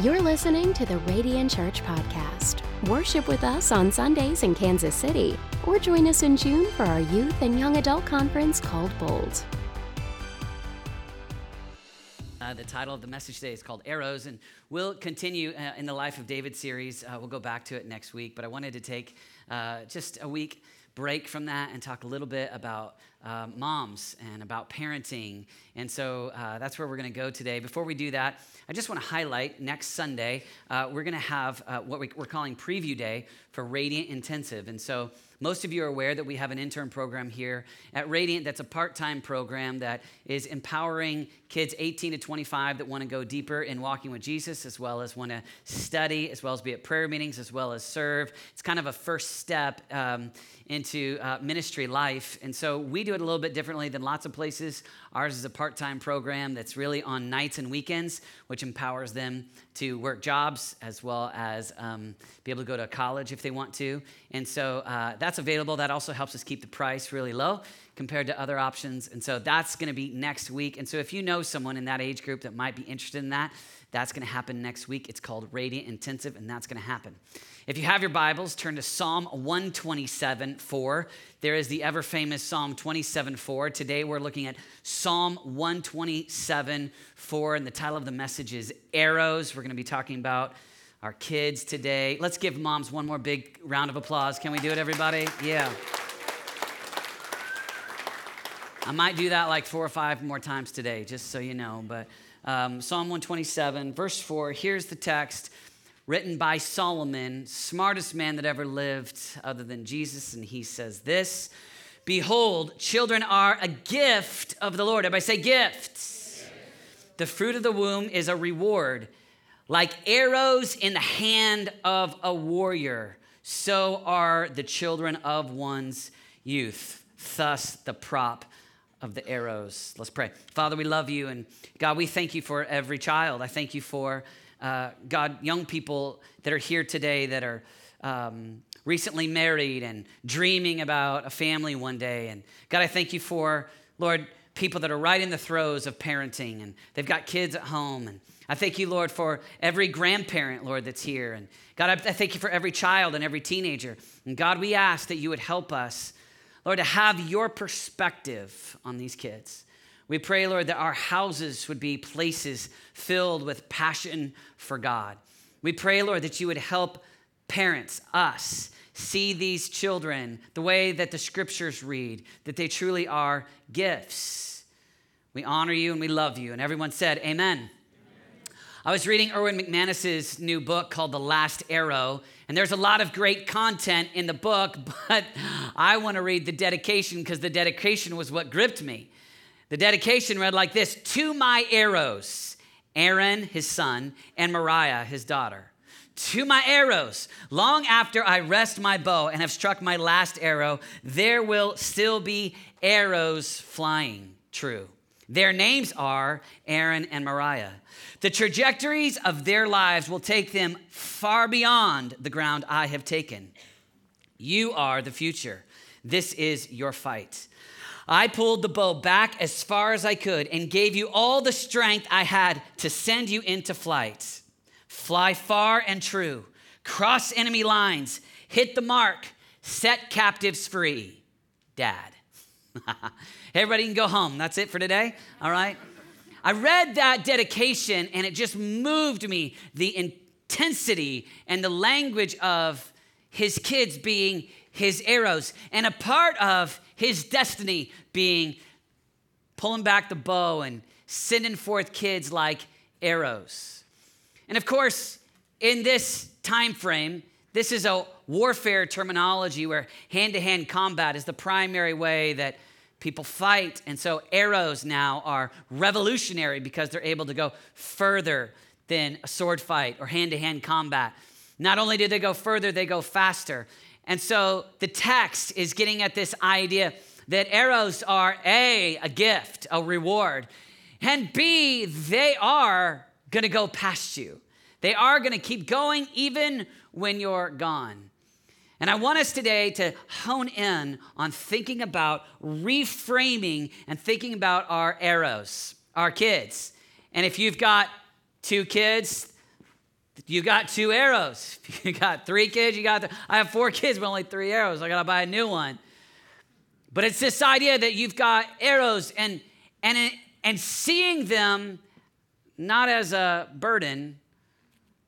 You're listening to the Radiant Church Podcast. Worship with us on Sundays in Kansas City, or join us in June for our youth and young adult conference called Bold. Uh, the title of the message today is called Arrows, and we'll continue uh, in the Life of David series. Uh, we'll go back to it next week, but I wanted to take uh, just a week break from that and talk a little bit about uh, moms and about parenting. And so uh, that's where we're going to go today. Before we do that, I just want to highlight next Sunday, uh, we're going to have uh, what we, we're calling Preview Day for Radiant Intensive. And so most of you are aware that we have an intern program here at Radiant that's a part time program that is empowering kids 18 to 25 that want to go deeper in walking with Jesus, as well as want to study, as well as be at prayer meetings, as well as serve. It's kind of a first step um, into uh, ministry life. And so we do it a little bit differently than lots of places. Ours is a part time program that's really on nights and weekends, which empowers them to work jobs as well as um, be able to go to college if they want to. And so uh, that's available. That also helps us keep the price really low compared to other options. And so that's going to be next week. And so if you know someone in that age group that might be interested in that, that's going to happen next week. It's called Radiant Intensive, and that's going to happen. If you have your Bibles, turn to Psalm 127 4. There is the ever famous Psalm 27 4. Today we're looking at Psalm 127 4, and the title of the message is Arrows. We're going to be talking about our kids today. Let's give moms one more big round of applause. Can we do it, everybody? Yeah. I might do that like four or five more times today, just so you know. But um, Psalm 127, verse 4, here's the text written by Solomon, smartest man that ever lived other than Jesus. And he says this Behold, children are a gift of the Lord. Everybody say, gift. The fruit of the womb is a reward. Like arrows in the hand of a warrior, so are the children of one's youth. Thus, the prop of the arrows. Let's pray. Father, we love you. And God, we thank you for every child. I thank you for, uh, God, young people that are here today that are um, recently married and dreaming about a family one day. And God, I thank you for, Lord, people that are right in the throes of parenting and they've got kids at home. And I thank you, Lord, for every grandparent, Lord, that's here. And God, I thank you for every child and every teenager. And God, we ask that you would help us Lord, to have your perspective on these kids. We pray, Lord, that our houses would be places filled with passion for God. We pray, Lord, that you would help parents, us, see these children the way that the scriptures read, that they truly are gifts. We honor you and we love you. And everyone said, Amen. I was reading Erwin McManus's new book called The Last Arrow, and there's a lot of great content in the book, but I want to read the dedication because the dedication was what gripped me. The dedication read like this To my arrows, Aaron, his son, and Moriah, his daughter. To my arrows, long after I rest my bow and have struck my last arrow, there will still be arrows flying. True. Their names are Aaron and Mariah. The trajectories of their lives will take them far beyond the ground I have taken. You are the future. This is your fight. I pulled the bow back as far as I could and gave you all the strength I had to send you into flight. Fly far and true, cross enemy lines, hit the mark, set captives free. Dad. Everybody can go home. That's it for today. All right. I read that dedication and it just moved me the intensity and the language of his kids being his arrows and a part of his destiny being pulling back the bow and sending forth kids like arrows. And of course, in this time frame, this is a warfare terminology where hand to hand combat is the primary way that people fight. And so arrows now are revolutionary because they're able to go further than a sword fight or hand to hand combat. Not only do they go further, they go faster. And so the text is getting at this idea that arrows are A, a gift, a reward, and B, they are gonna go past you. They are gonna keep going even when you're gone. And I want us today to hone in on thinking about reframing and thinking about our arrows, our kids. And if you've got two kids, You got two arrows. You got three kids. You got. The, I have four kids, but only three arrows. I gotta buy a new one. But it's this idea that you've got arrows and and and seeing them not as a burden,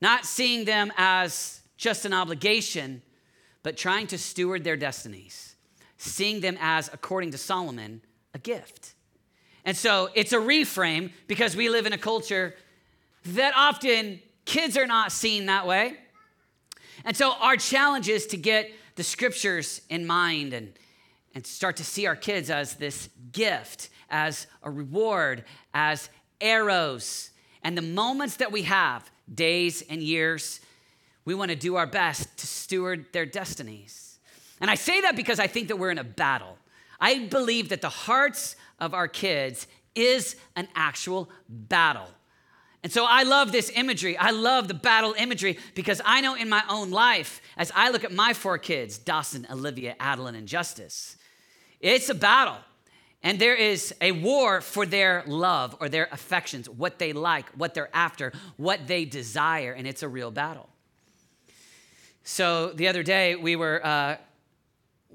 not seeing them as just an obligation, but trying to steward their destinies, seeing them as, according to Solomon, a gift. And so it's a reframe because we live in a culture that often kids are not seen that way. And so our challenge is to get the scriptures in mind and, and start to see our kids as this gift, as a reward, as arrows. And the moments that we have, days and years, we want to do our best to steward their destinies. And I say that because I think that we're in a battle. I believe that the hearts of our kids is an actual battle. And so I love this imagery. I love the battle imagery because I know in my own life, as I look at my four kids Dawson, Olivia, Adeline, and Justice, it's a battle. And there is a war for their love or their affections, what they like, what they're after, what they desire, and it's a real battle. So the other day, we were uh,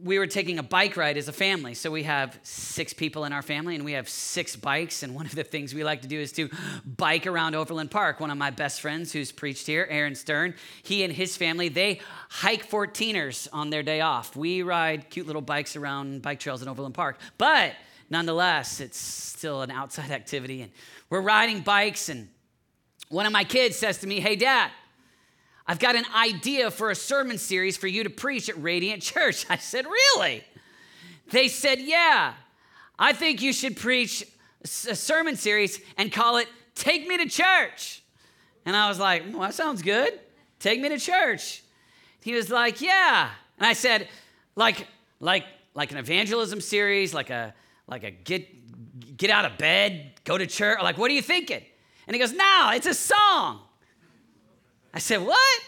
we were taking a bike ride as a family. So we have six people in our family and we have six bikes. And one of the things we like to do is to bike around Overland Park. One of my best friends who's preached here, Aaron Stern, he and his family, they hike 14ers on their day off. We ride cute little bikes around bike trails in Overland Park. But nonetheless, it's still an outside activity. And we're riding bikes. And one of my kids says to me, Hey, dad, I've got an idea for a sermon series for you to preach at Radiant Church. I said, Really? They said, Yeah. I think you should preach a sermon series and call it Take Me to Church. And I was like, well, That sounds good. Take me to church. He was like, Yeah. And I said, like, like, like an evangelism series, like a like a get get out of bed, go to church. Like, what are you thinking? And he goes, No, it's a song. I said, What?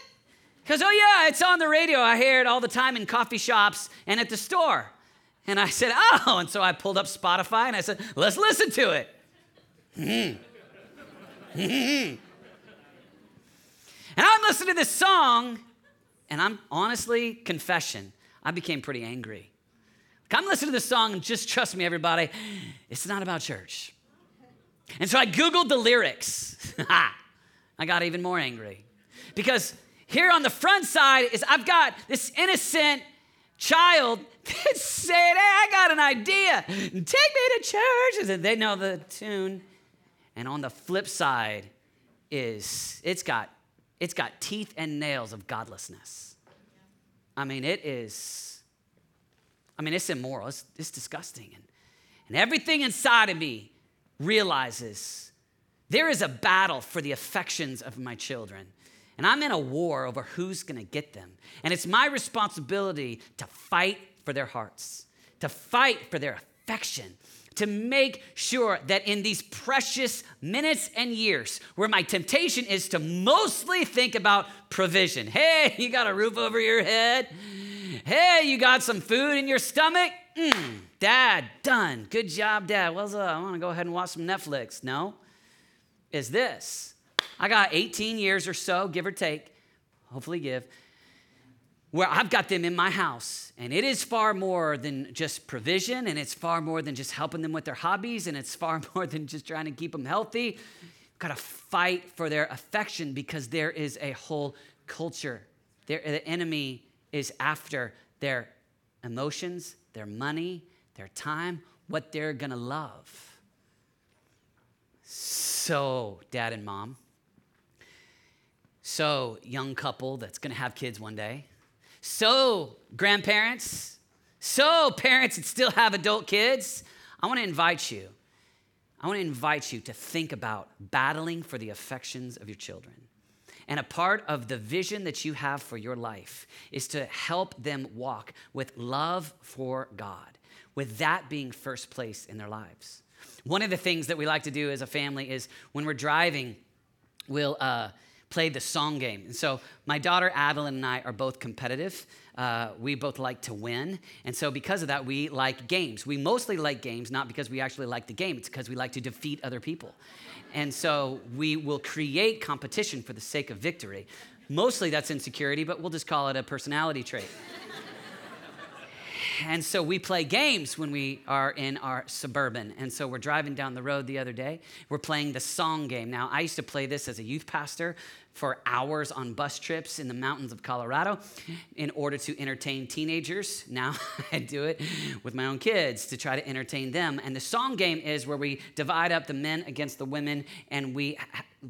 Because, Oh, yeah, it's on the radio. I hear it all the time in coffee shops and at the store. And I said, Oh. And so I pulled up Spotify and I said, Let's listen to it. and I'm listening to this song, and I'm honestly, confession, I became pretty angry. Come listen to this song, and just trust me, everybody, it's not about church. And so I Googled the lyrics. I got even more angry. Because here on the front side is I've got this innocent child that said, Hey, I got an idea. Take me to church. And they know the tune. And on the flip side is it's got it's got teeth and nails of godlessness. I mean, it is, I mean, it's immoral, it's, it's disgusting. And, and everything inside of me realizes there is a battle for the affections of my children. And I'm in a war over who's gonna get them. And it's my responsibility to fight for their hearts, to fight for their affection, to make sure that in these precious minutes and years where my temptation is to mostly think about provision. Hey, you got a roof over your head? Hey, you got some food in your stomach? Mm, dad, done. Good job, dad. What's up? I wanna go ahead and watch some Netflix. No, is this I got 18 years or so, give or take, hopefully give, where I've got them in my house. And it is far more than just provision, and it's far more than just helping them with their hobbies, and it's far more than just trying to keep them healthy. Got to fight for their affection because there is a whole culture. There, the enemy is after their emotions, their money, their time, what they're gonna love. So, dad and mom, so, young couple that's gonna have kids one day. So, grandparents. So, parents that still have adult kids. I wanna invite you. I wanna invite you to think about battling for the affections of your children. And a part of the vision that you have for your life is to help them walk with love for God, with that being first place in their lives. One of the things that we like to do as a family is when we're driving, we'll, uh, play the song game. And so my daughter Adeline and I are both competitive. Uh, we both like to win. And so because of that, we like games. We mostly like games, not because we actually like the game, it's because we like to defeat other people. And so we will create competition for the sake of victory. Mostly that's insecurity, but we'll just call it a personality trait. and so we play games when we are in our suburban. And so we're driving down the road the other day. We're playing the song game. Now, I used to play this as a youth pastor for hours on bus trips in the mountains of Colorado in order to entertain teenagers. Now I do it with my own kids to try to entertain them. And the song game is where we divide up the men against the women and we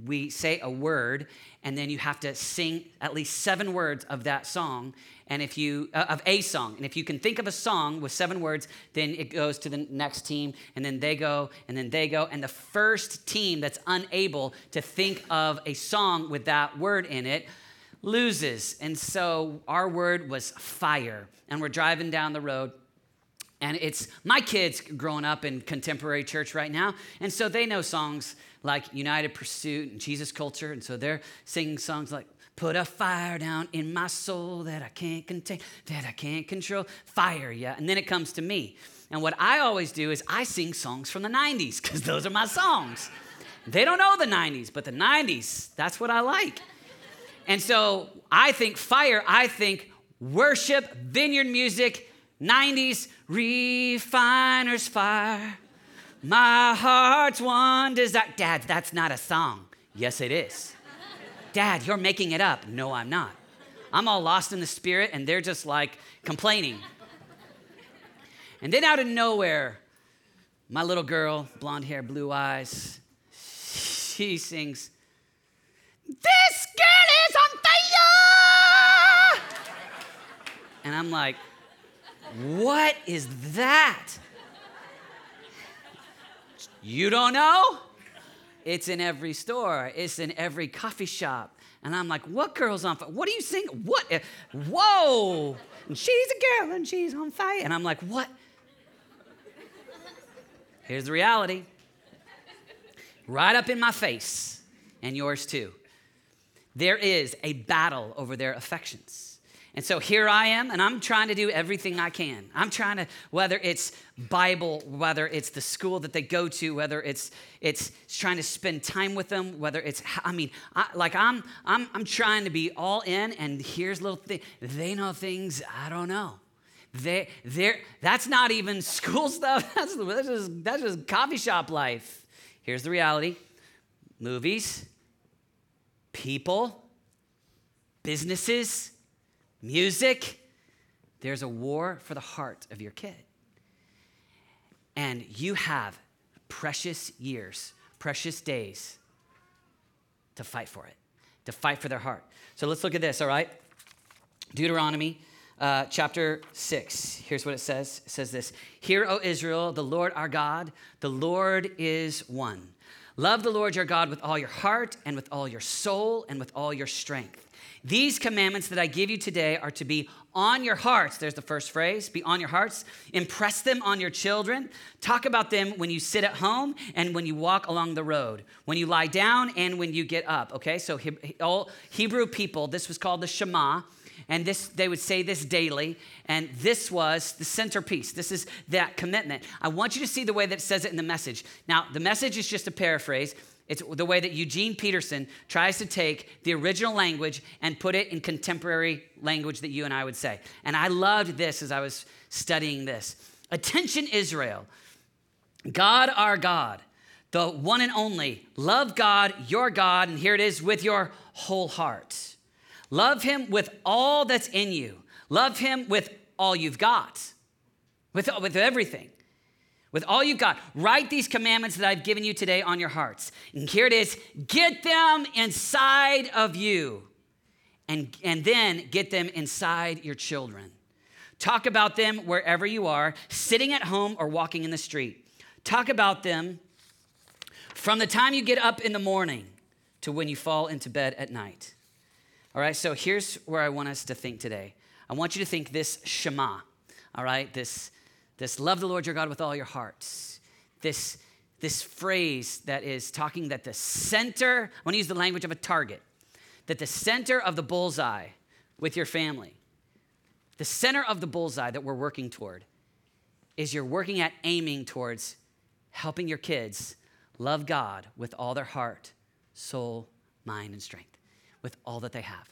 we say a word and then you have to sing at least 7 words of that song. And if you uh, of a song. And if you can think of a song with seven words then it goes to the next team and then they go and then they go. And the first team that's unable to think of a song with that word in it loses. And so our word was fire. And we're driving down the road and it's my kids growing up in contemporary church right now and so they know songs like united pursuit and jesus culture and so they're singing songs like Put a fire down in my soul that I can't contain, that I can't control. Fire, yeah. And then it comes to me. And what I always do is I sing songs from the 90s because those are my songs. They don't know the 90s, but the 90s, that's what I like. And so I think fire, I think worship, vineyard music, 90s, refiner's fire. My heart's one desire. Dad, that's not a song. Yes, it is. Dad, you're making it up. No, I'm not. I'm all lost in the spirit, and they're just like complaining. And then out of nowhere, my little girl, blonde hair, blue eyes, she sings, This girl is on fire! And I'm like, What is that? You don't know? It's in every store, it's in every coffee shop. And I'm like, what girl's on fire? What are you singing? What? Whoa. And she's a girl and she's on fire. And I'm like, what? Here's the reality right up in my face, and yours too. There is a battle over their affections. And so here I am, and I'm trying to do everything I can. I'm trying to, whether it's Bible, whether it's the school that they go to, whether it's it's trying to spend time with them, whether it's, I mean, I, like I'm I'm I'm trying to be all in. And here's little thing: they know things I don't know. They they that's not even school stuff. That's that's just that's just coffee shop life. Here's the reality: movies, people, businesses music, there's a war for the heart of your kid. And you have precious years, precious days to fight for it, to fight for their heart. So let's look at this, all right? Deuteronomy uh, chapter 6. Here's what it says it says this Hear, O Israel, the Lord our God, the Lord is one. Love the Lord your God with all your heart and with all your soul and with all your strength. These commandments that I give you today are to be on your hearts. There's the first phrase be on your hearts. Impress them on your children. Talk about them when you sit at home and when you walk along the road, when you lie down and when you get up. Okay, so all Hebrew people, this was called the Shema. And this, they would say this daily, and this was the centerpiece. This is that commitment. I want you to see the way that it says it in the message. Now, the message is just a paraphrase. It's the way that Eugene Peterson tries to take the original language and put it in contemporary language that you and I would say. And I loved this as I was studying this. Attention, Israel. God, our God, the one and only. Love God, your God, and here it is with your whole heart. Love him with all that's in you. Love him with all you've got, with, with everything with all you've got. Write these commandments that I've given you today on your hearts. And here it is get them inside of you, and, and then get them inside your children. Talk about them wherever you are, sitting at home or walking in the street. Talk about them from the time you get up in the morning to when you fall into bed at night. All right, so here's where I want us to think today. I want you to think this Shema, all right, this this love the Lord your God with all your hearts. This, this phrase that is talking that the center, I want to use the language of a target. that the center of the bullseye with your family, the center of the bullseye that we're working toward, is you're working at aiming towards helping your kids love God with all their heart, soul, mind, and strength, with all that they have.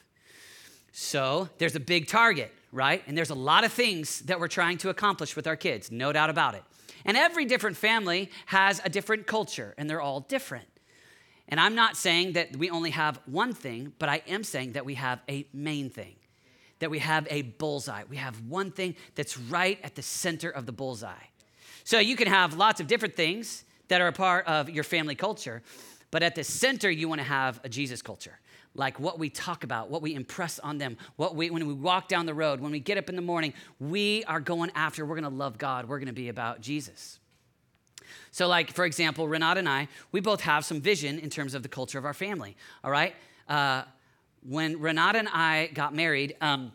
So there's a big target, right? And there's a lot of things that we're trying to accomplish with our kids, no doubt about it. And every different family has a different culture, and they're all different. And I'm not saying that we only have one thing, but I am saying that we have a main thing, that we have a bullseye. We have one thing that's right at the center of the bullseye. So you can have lots of different things that are a part of your family culture, but at the center, you want to have a Jesus culture like what we talk about, what we impress on them, what we when we walk down the road, when we get up in the morning, we are going after, we're to love God, we're to be about Jesus. So like for example, Renata and I, we both have some vision in terms of the culture of our family, all right? Uh, when Renata and I got married, um,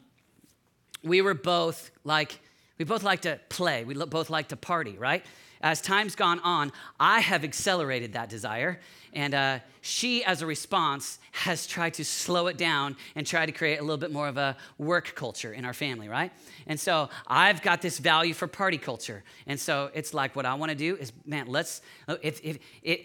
we were both like, we both like to play, we both like to party, right? As time's gone on, I have accelerated that desire. And uh, she, as a response, has tried to slow it down and try to create a little bit more of a work culture in our family, right? And so I've got this value for party culture. And so it's like what I want to do is, man, let's, if, if, it,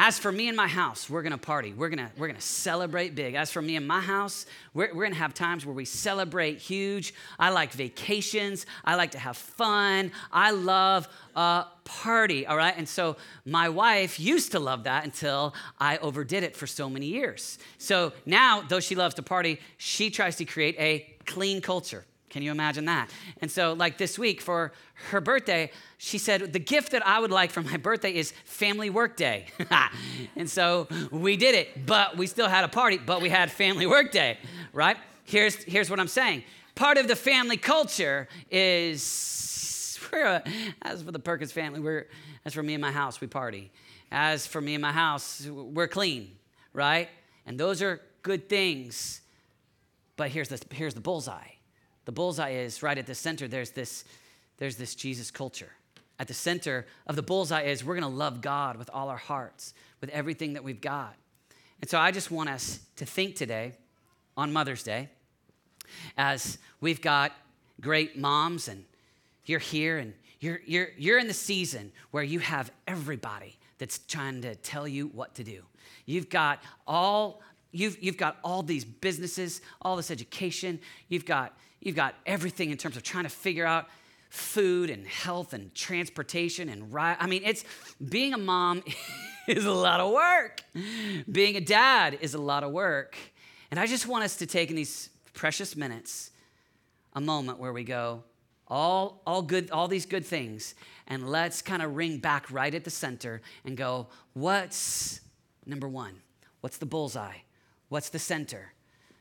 as for me and my house, we're gonna party. We're gonna, we're gonna celebrate big. As for me and my house, we're, we're gonna have times where we celebrate huge. I like vacations. I like to have fun. I love a party, all right? And so my wife used to love that until I overdid it for so many years. So now, though she loves to party, she tries to create a clean culture. Can you imagine that? And so, like this week for her birthday, she said, The gift that I would like for my birthday is family work day. and so we did it, but we still had a party, but we had family work day, right? Here's, here's what I'm saying part of the family culture is, a, as for the Perkins family, we're, as for me and my house, we party. As for me and my house, we're clean, right? And those are good things. But here's the, here's the bullseye the bullseye is right at the center, there's this, there's this Jesus culture. At the center of the bullseye is we're gonna love God with all our hearts, with everything that we've got. And so I just want us to think today on Mother's Day as we've got great moms and you're here and you're, you're, you're in the season where you have everybody that's trying to tell you what to do. You've got all you've, you've got all these businesses, all this education. You've got You've got everything in terms of trying to figure out food and health and transportation and right. I mean, it's being a mom is a lot of work. Being a dad is a lot of work. And I just want us to take in these precious minutes a moment where we go, all, all good, all these good things, and let's kind of ring back right at the center and go, what's number one? What's the bullseye? What's the center?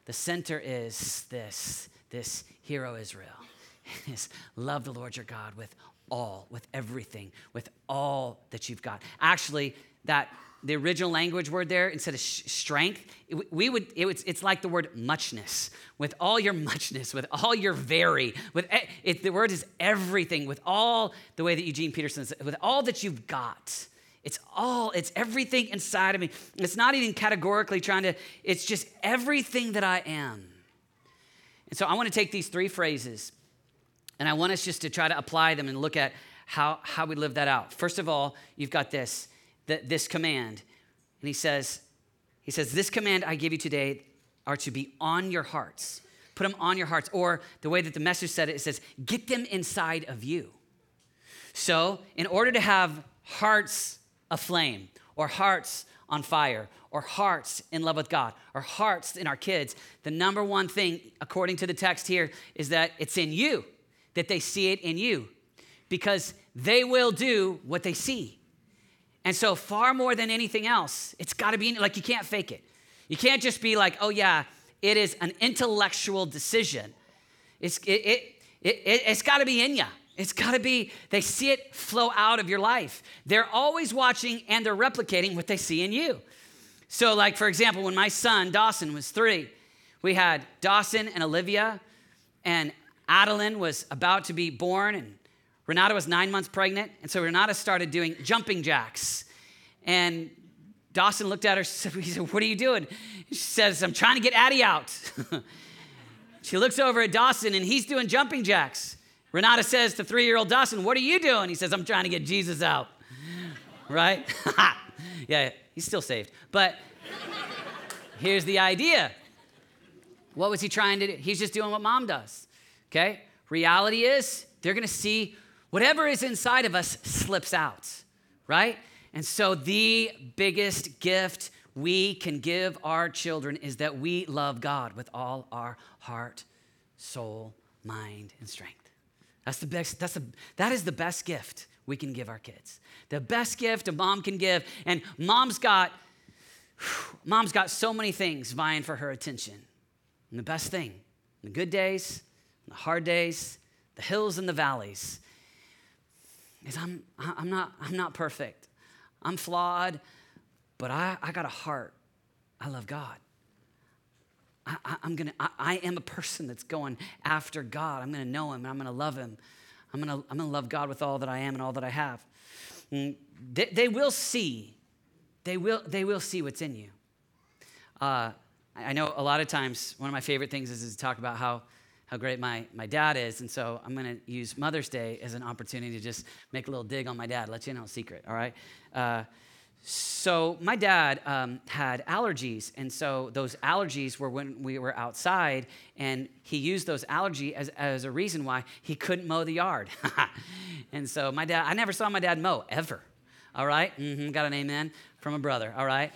The center is this this hero Israel. Is love the Lord your God with all, with everything, with all that you've got. Actually, that the original language word there instead of sh- strength we would it, it's, it's like the word muchness. With all your muchness with all your very with it, the word is everything. With all the way that eugene peterson says with all that you've got. It's all it's everything inside of me. It's not even categorically trying to it's just everything that i am and so I want to take these three phrases and I want us just to try to apply them and look at how, how we live that out. First of all, you've got this, the, this command. And he says, he says, This command I give you today are to be on your hearts. Put them on your hearts. Or the way that the message said it, it says, get them inside of you. So, in order to have hearts aflame or hearts on fire hearts in love with God or hearts in our kids, the number one thing, according to the text here, is that it's in you, that they see it in you, because they will do what they see. And so, far more than anything else, it's got to be like you can't fake it. You can't just be like, oh, yeah, it is an intellectual decision. It's, it, it, it, it's got to be in you. It's got to be, they see it flow out of your life. They're always watching and they're replicating what they see in you. So, like, for example, when my son Dawson was three, we had Dawson and Olivia, and Adeline was about to be born, and Renata was nine months pregnant. And so Renata started doing jumping jacks. And Dawson looked at her. He said, What are you doing? She says, I'm trying to get Addie out. she looks over at Dawson and he's doing jumping jacks. Renata says to three year old Dawson, What are you doing? He says, I'm trying to get Jesus out. right? yeah, he's still saved. But here's the idea what was he trying to do? He's just doing what mom does. Okay? Reality is, they're gonna see whatever is inside of us slips out, right? And so, the biggest gift we can give our children is that we love God with all our heart, soul, mind, and strength. That's the best, that's the, that is the best gift we can give our kids. The best gift a mom can give. And mom's got, mom's got so many things vying for her attention. And the best thing, the good days, the hard days, the hills and the valleys, is I'm, I'm, not, I'm not perfect. I'm flawed, but I, I got a heart. I love God. I, I, am gonna, I, I, am a person that's going after God. I'm gonna know Him and I'm gonna love Him. I'm gonna, I'm gonna love God with all that I am and all that I have. Mm, they, they will see, they will, they will see what's in you. Uh, I know a lot of times one of my favorite things is, is to talk about how how great my, my dad is. And so I'm going to use Mother's Day as an opportunity to just make a little dig on my dad, let you know a secret, all right? Uh, so my dad um, had allergies and so those allergies were when we were outside and he used those allergies as, as a reason why he couldn't mow the yard. And so my dad i never saw my dad mow ever. All right? mm-hmm, got an amen from a brother all right?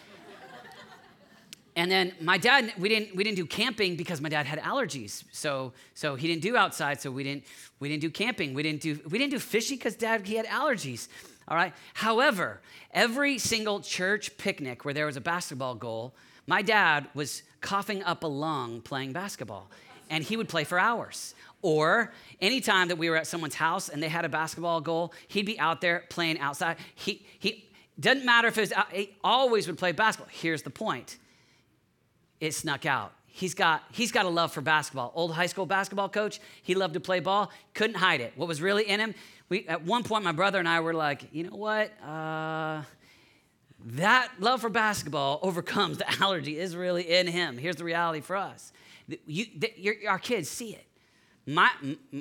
And then my dad we didn't we didn't do camping because my dad had allergies. So so he didn't do outside so we didn't we didn't do camping. We didn't do we didn't do fishing because dad he had allergies all right? However every single church picnic where there was a basketball goal my dad was coughing up a lung playing basketball and he would play for hours. Or anytime that we were at someone's house and they had a basketball goal he'd be out there playing outside. He he doesn't matter if it was he always would play basketball. Here's the point. It snuck out. He's got, he's got a love for basketball. Old high school basketball coach, he loved to play ball, couldn't hide it. What was really in him, we, at one point, my brother and I were like, you know what? Uh, that love for basketball overcomes the allergy is really in him. Here's the reality for us. You, the, our kids see it. My,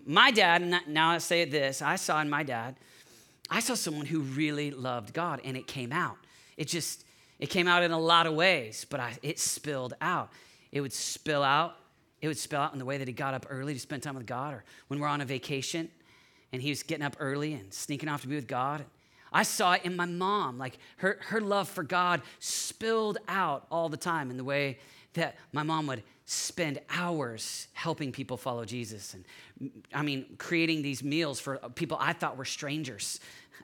my dad, now I say this, I saw in my dad, I saw someone who really loved God and it came out. It just, it came out in a lot of ways, but I, it spilled out. It would spill out. It would spill out in the way that he got up early to spend time with God, or when we're on a vacation and he was getting up early and sneaking off to be with God. I saw it in my mom. Like her, her love for God spilled out all the time in the way that my mom would spend hours helping people follow Jesus. And I mean, creating these meals for people I thought were strangers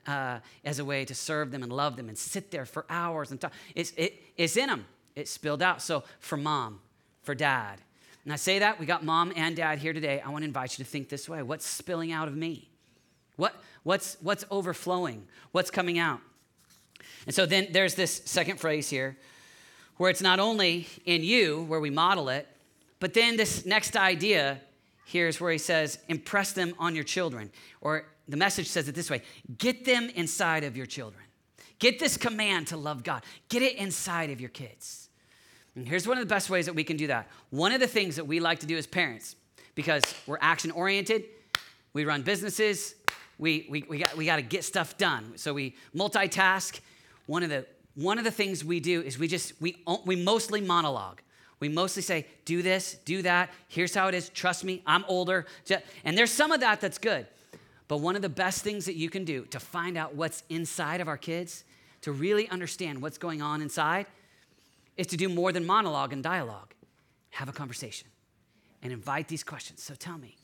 uh, as a way to serve them and love them and sit there for hours and talk. It's, it, it's in them, it spilled out. So for mom, for dad, and I say that, we got mom and dad here today. I want to invite you to think this way what's spilling out of me? What, what's, what's overflowing? What's coming out? And so then there's this second phrase here where it's not only in you, where we model it, but then this next idea here's where he says, impress them on your children. Or the message says it this way get them inside of your children. Get this command to love God, get it inside of your kids. And here's one of the best ways that we can do that. One of the things that we like to do as parents, because we're action oriented, we run businesses, we, we, we got, we got to get stuff done. So we multitask. One of the, one of the things we do is we just, we, we mostly monologue. We mostly say, do this, do that, here's how it is, trust me, I'm older. And there's some of that that's good. But one of the best things that you can do to find out what's inside of our kids, to really understand what's going on inside, is to do more than monologue and dialogue. Have a conversation and invite these questions. So tell me,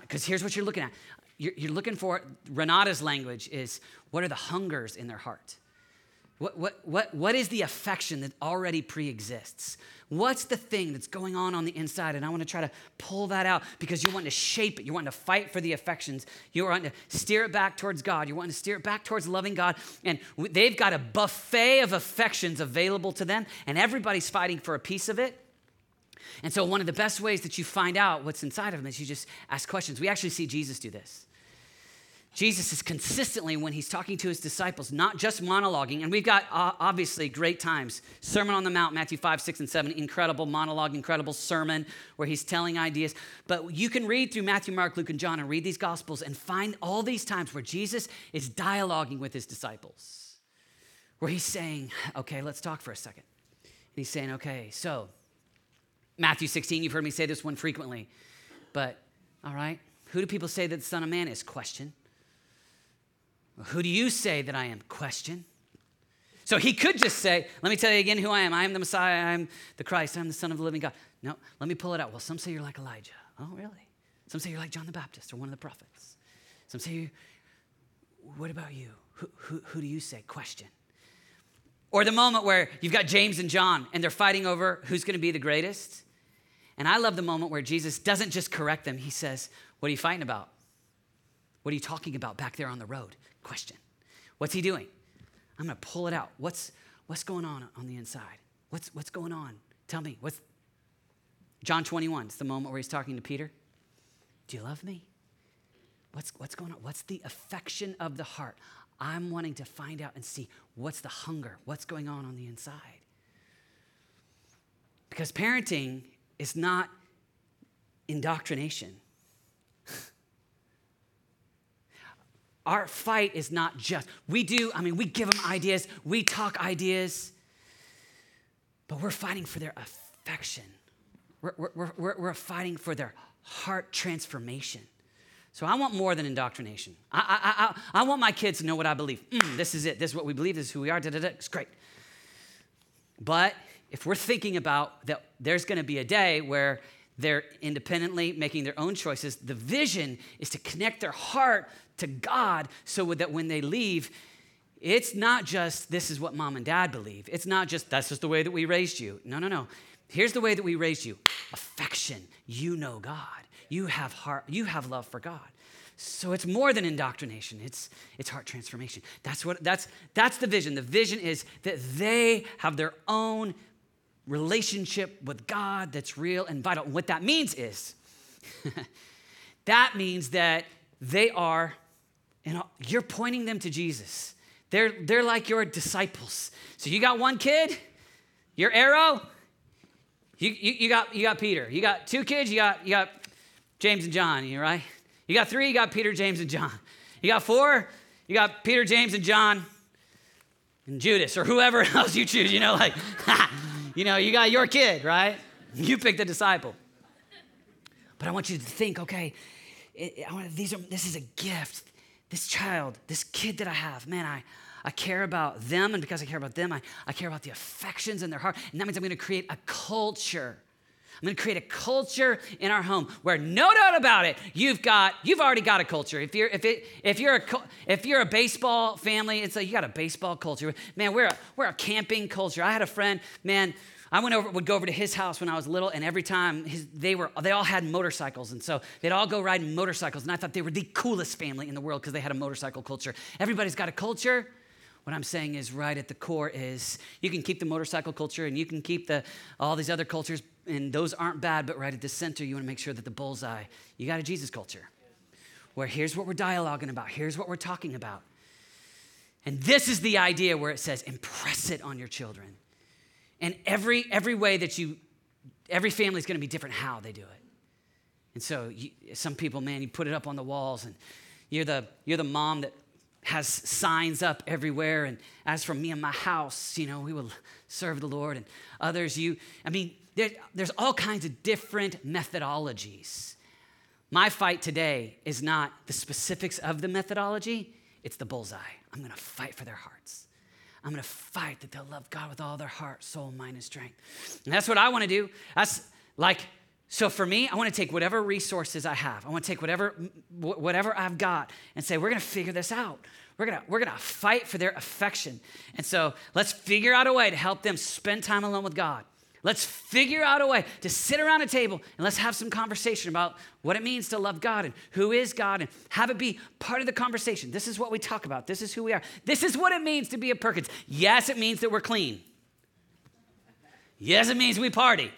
because here's what you're looking at. You're, you're looking for, Renata's language is what are the hungers in their heart? What, what, what, what is the affection that already pre exists? What's the thing that's going on on the inside? And I want to try to pull that out because you're wanting to shape it. You're wanting to fight for the affections. You're wanting to steer it back towards God. You're wanting to steer it back towards loving God. And they've got a buffet of affections available to them, and everybody's fighting for a piece of it. And so, one of the best ways that you find out what's inside of them is you just ask questions. We actually see Jesus do this. Jesus is consistently, when he's talking to his disciples, not just monologuing, and we've got uh, obviously great times. Sermon on the Mount, Matthew 5, 6, and 7, incredible monologue, incredible sermon where he's telling ideas. But you can read through Matthew, Mark, Luke, and John and read these Gospels and find all these times where Jesus is dialoguing with his disciples, where he's saying, okay, let's talk for a second. And he's saying, okay, so Matthew 16, you've heard me say this one frequently, but all right, who do people say that the Son of Man is? Question. Who do you say that I am? Question. So he could just say, Let me tell you again who I am. I am the Messiah. I am the Christ. I am the Son of the living God. No, let me pull it out. Well, some say you're like Elijah. Oh, really? Some say you're like John the Baptist or one of the prophets. Some say, What about you? Who, who, who do you say? Question. Or the moment where you've got James and John and they're fighting over who's going to be the greatest. And I love the moment where Jesus doesn't just correct them, he says, What are you fighting about? What are you talking about back there on the road? Question. What's he doing? I'm going to pull it out. What's, what's going on on the inside? What's, what's going on? Tell me. What's John 21? It's the moment where he's talking to Peter. Do you love me? What's, what's going on? What's the affection of the heart? I'm wanting to find out and see what's the hunger, what's going on on the inside. Because parenting is not indoctrination. Our fight is not just, we do, I mean, we give them ideas, we talk ideas, but we're fighting for their affection. We're, we're, we're, we're fighting for their heart transformation. So I want more than indoctrination. I, I, I, I want my kids to know what I believe. Mm, this is it. This is what we believe. This is who we are. Da, da, da. It's great. But if we're thinking about that there's going to be a day where they're independently making their own choices, the vision is to connect their heart to God so that when they leave, it's not just this is what mom and dad believe. It's not just that's just the way that we raised you. No, no, no. Here's the way that we raised you affection. You know God. You have heart, you have love for God. So it's more than indoctrination. It's, it's heart transformation. That's what that's that's the vision. The vision is that they have their own relationship with God that's real and vital. And what that means is that means that they are and you're pointing them to Jesus. They're, they're like your disciples. So you got one kid, your arrow, you, you, you, got, you got Peter. You got two kids, you got, you got James and John, you right? You got three, you got Peter, James, and John. You got four, you got Peter, James, and John, and Judas, or whoever else you choose. You know, like, you know, you got your kid, right? You pick the disciple. But I want you to think, okay, it, I want, these are, this is a gift this child, this kid that I have, man, I, I care about them. And because I care about them, I, I care about the affections in their heart. And that means I'm going to create a culture. I'm going to create a culture in our home where no doubt about it, you've got you've already got a culture. If you're if it if you're a if you're a baseball family, it's like you got a baseball culture. Man, we're a, we're a camping culture. I had a friend, man, I went over, would go over to his house when I was little, and every time his, they were, they all had motorcycles, and so they'd all go riding motorcycles, and I thought they were the coolest family in the world because they had a motorcycle culture. Everybody's got a culture. What I'm saying is, right at the core is you can keep the motorcycle culture, and you can keep the all these other cultures, and those aren't bad. But right at the center, you want to make sure that the bullseye, you got a Jesus culture, where here's what we're dialoguing about, here's what we're talking about, and this is the idea where it says, impress it on your children. And every, every way that you, every family is going to be different how they do it. And so you, some people, man, you put it up on the walls and you're the, you're the mom that has signs up everywhere. And as for me and my house, you know, we will serve the Lord. And others, you, I mean, there, there's all kinds of different methodologies. My fight today is not the specifics of the methodology, it's the bullseye. I'm to fight for their hearts. I'm to fight that they'll love God with all their heart, soul, mind, and strength. And that's what I want to do. That's like, so for me, I want to take whatever resources I have. I want to take whatever, whatever I've got and say, we're going to figure this out. We're going to, we're going to fight for their affection. And so let's figure out a way to help them spend time alone with God. Let's figure out a way to sit around a table and let's have some conversation about what it means to love God and who is God and have it be part of the conversation. This is what we talk about. This is who we are. This is what it means to be a Perkins. Yes, it means that we're clean. Yes, it means we party.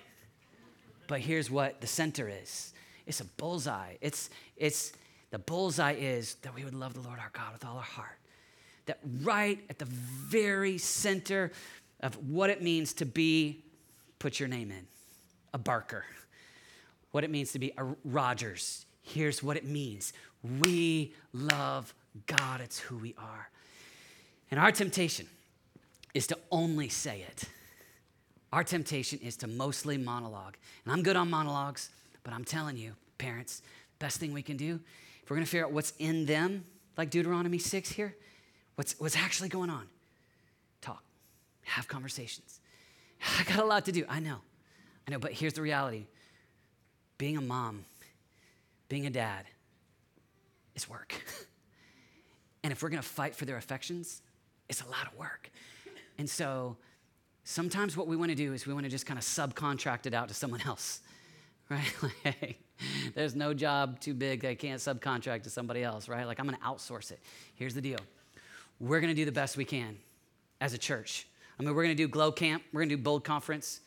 But here's what the center is it's a bullseye. It's, it's, The bullseye is that we would love the Lord our God with all our heart. That right at the very center of what it means to be, put your name in, a Barker, what it means to be a Rogers. Here's what it means we love God, it's who we are. And our temptation is to only say it. Our temptation is to mostly monologue. And I'm good on monologues, but I'm telling you, parents, best thing we can do, if we're gonna figure out what's in them, like Deuteronomy 6 here, what's, what's actually going on, talk, have conversations. I got a lot to do, I know. I know, but here's the reality being a mom, being a dad, is work. and if we're gonna fight for their affections, it's a lot of work. And so sometimes what we wanna do is we wanna just kind of subcontract it out to someone else, right? Like, there's no job too big that I can't subcontract to somebody else, right? Like I'm gonna outsource it. Here's the deal we're gonna do the best we can as a church. I mean, we're gonna do Glow Camp, we're gonna do Bold Conference.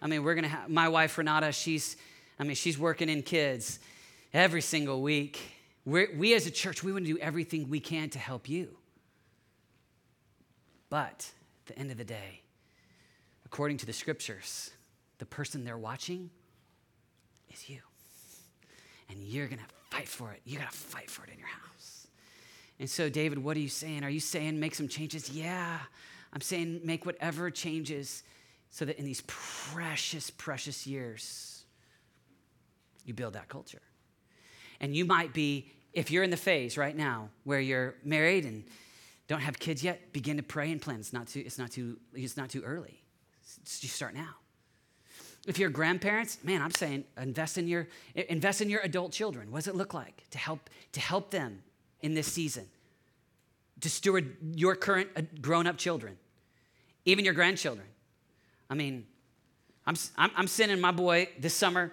I mean, we're gonna have my wife Renata, she's, I mean, she's working in kids every single week. We're, we as a church, we want to do everything we can to help you. But at the end of the day, according to the scriptures, the person they're watching is you. And you're going to fight for it. You got to fight for it in your house. And so, David, what are you saying? Are you saying make some changes? Yeah. I'm saying make whatever changes so that in these precious, precious years, you build that culture. And you might be, if you're in the phase right now where you're married and don't have kids yet, begin to pray and plan. It's not too, it's not too, it's not too early. You start now. If you're grandparents, man, I'm saying invest in your invest in your adult children. What does it look like to help to help them in this season? To steward your current uh, grown-up children, even your grandchildren. I mean, I'm, I'm, I'm sending my boy this summer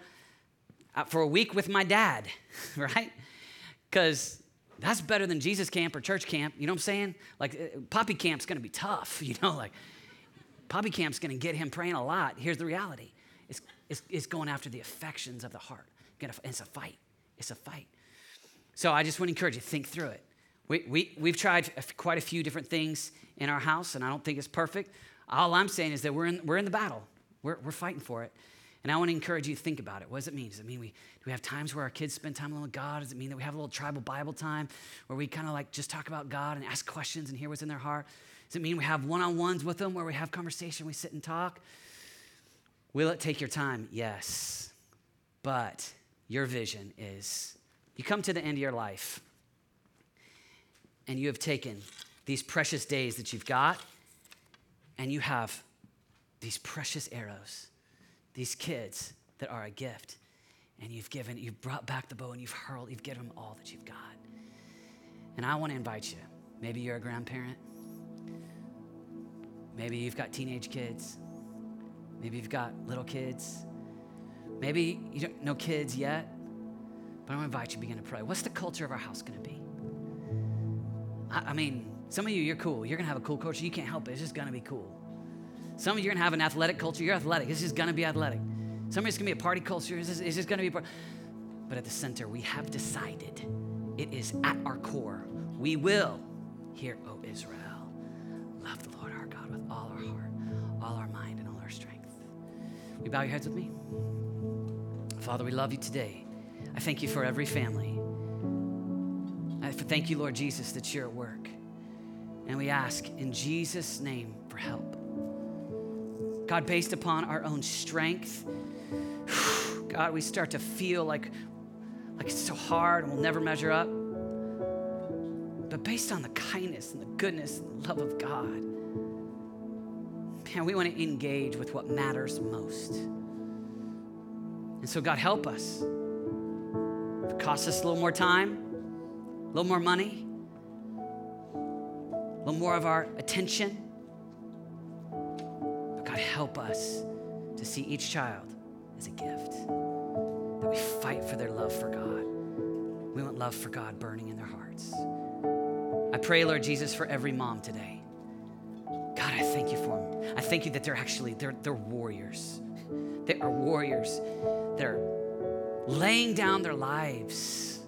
for a week with my dad, right? Because that's better than Jesus camp or church camp. You know what I'm saying? Like, uh, Poppy camp's gonna be tough, you know? Like, Poppy camp's gonna get him praying a lot. Here's the reality it's, it's, it's going after the affections of the heart. It's a fight. It's a fight. So I just want to encourage you, think through it. We, we, we've tried quite a few different things in our house, and I don't think it's perfect. All I'm saying is that we're in, we're in the battle, we're, we're fighting for it. And I want to encourage you to think about it. What does it mean? Does it mean we do we have times where our kids spend time alone with God? Does it mean that we have a little tribal Bible time where we kind of like just talk about God and ask questions and hear what's in their heart? Does it mean we have one-on-ones with them where we have conversation, we sit and talk? Will it take your time? Yes. But your vision is you come to the end of your life and you have taken these precious days that you've got and you have these precious arrows these kids that are a gift. And you've given, you've brought back the bow and you've hurled, you've given them all that you've got. And I want to invite you. Maybe you're a grandparent. Maybe you've got teenage kids. Maybe you've got little kids. Maybe you don't know kids yet. But I want to invite you to begin to pray. What's the culture of our house going to be? I, I mean, some of you, you're cool. You're going to have a cool culture. You can't help it. It's just going to be cool. Some of you are gonna have an athletic culture. You're athletic. It's just gonna be athletic. Some of it's gonna be a party culture. It's just, just gonna be. Part- but at the center, we have decided it is at our core. We will hear, O Israel, love the Lord our God with all our heart, all our mind, and all our strength. We bow your heads with me. Father, we love you today. I thank you for every family. I thank you, Lord Jesus, that you're at work. And we ask in Jesus' name for help. God, based upon our own strength, God, we start to feel like, like it's so hard and we'll never measure up. But based on the kindness and the goodness and the love of God, man, we want to engage with what matters most. And so, God, help us. If it costs us a little more time, a little more money, a little more of our attention, But, God, help us to see each child as a gift. That we fight for their love for God. We want love for God burning in their hearts. I pray, Lord Jesus, for every mom today. God, I thank you for them. I thank you that they're actually they're, they're warriors. They are warriors. They're laying down their lives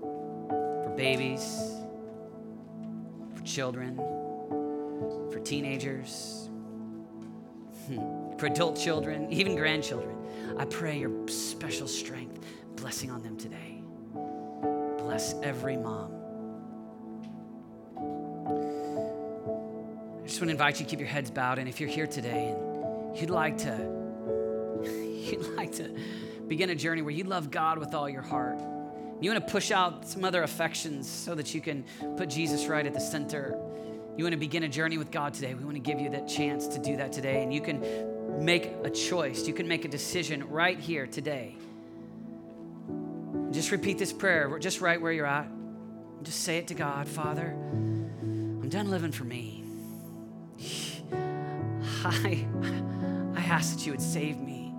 for babies, for children, for teenagers, for adult children, even grandchildren. I pray your special strength, blessing on them today. Bless every mom. Want to invite you to keep your heads bowed. And if you're here today and you'd like to, you'd like to begin a journey where you love God with all your heart. You want to push out some other affections so that you can put Jesus right at the center. You want to begin a journey with God today. We want to give you that chance to do that today. And you can make a choice, you can make a decision right here today. Just repeat this prayer, just right where you're at. Just say it to God Father, I'm done living for me. I, I ask that you would save me.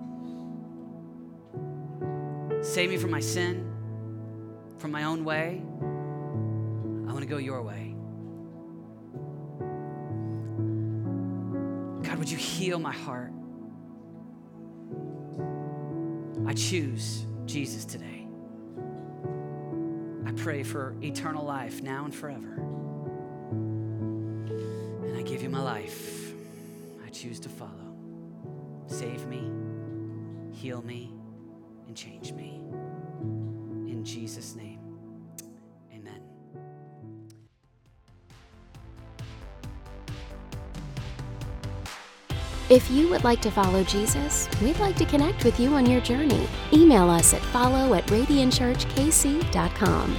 Save me from my sin, from my own way. I want to go your way. God, would you heal my heart? I choose Jesus today. I pray for eternal life now and forever. My life. I choose to follow. Save me, heal me, and change me. In Jesus' name, amen. If you would like to follow Jesus, we'd like to connect with you on your journey. Email us at follow at radiantchurchkc.com.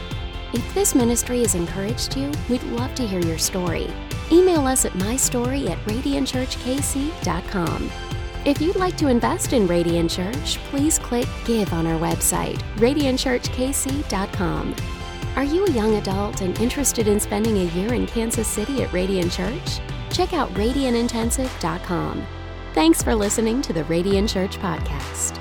If this ministry has encouraged you, we'd love to hear your story. Email us at mystory at radiantchurchkc.com. If you'd like to invest in Radiant Church, please click Give on our website, radiantchurchkc.com. Are you a young adult and interested in spending a year in Kansas City at Radiant Church? Check out radiantintensive.com. Thanks for listening to the Radiant Church Podcast.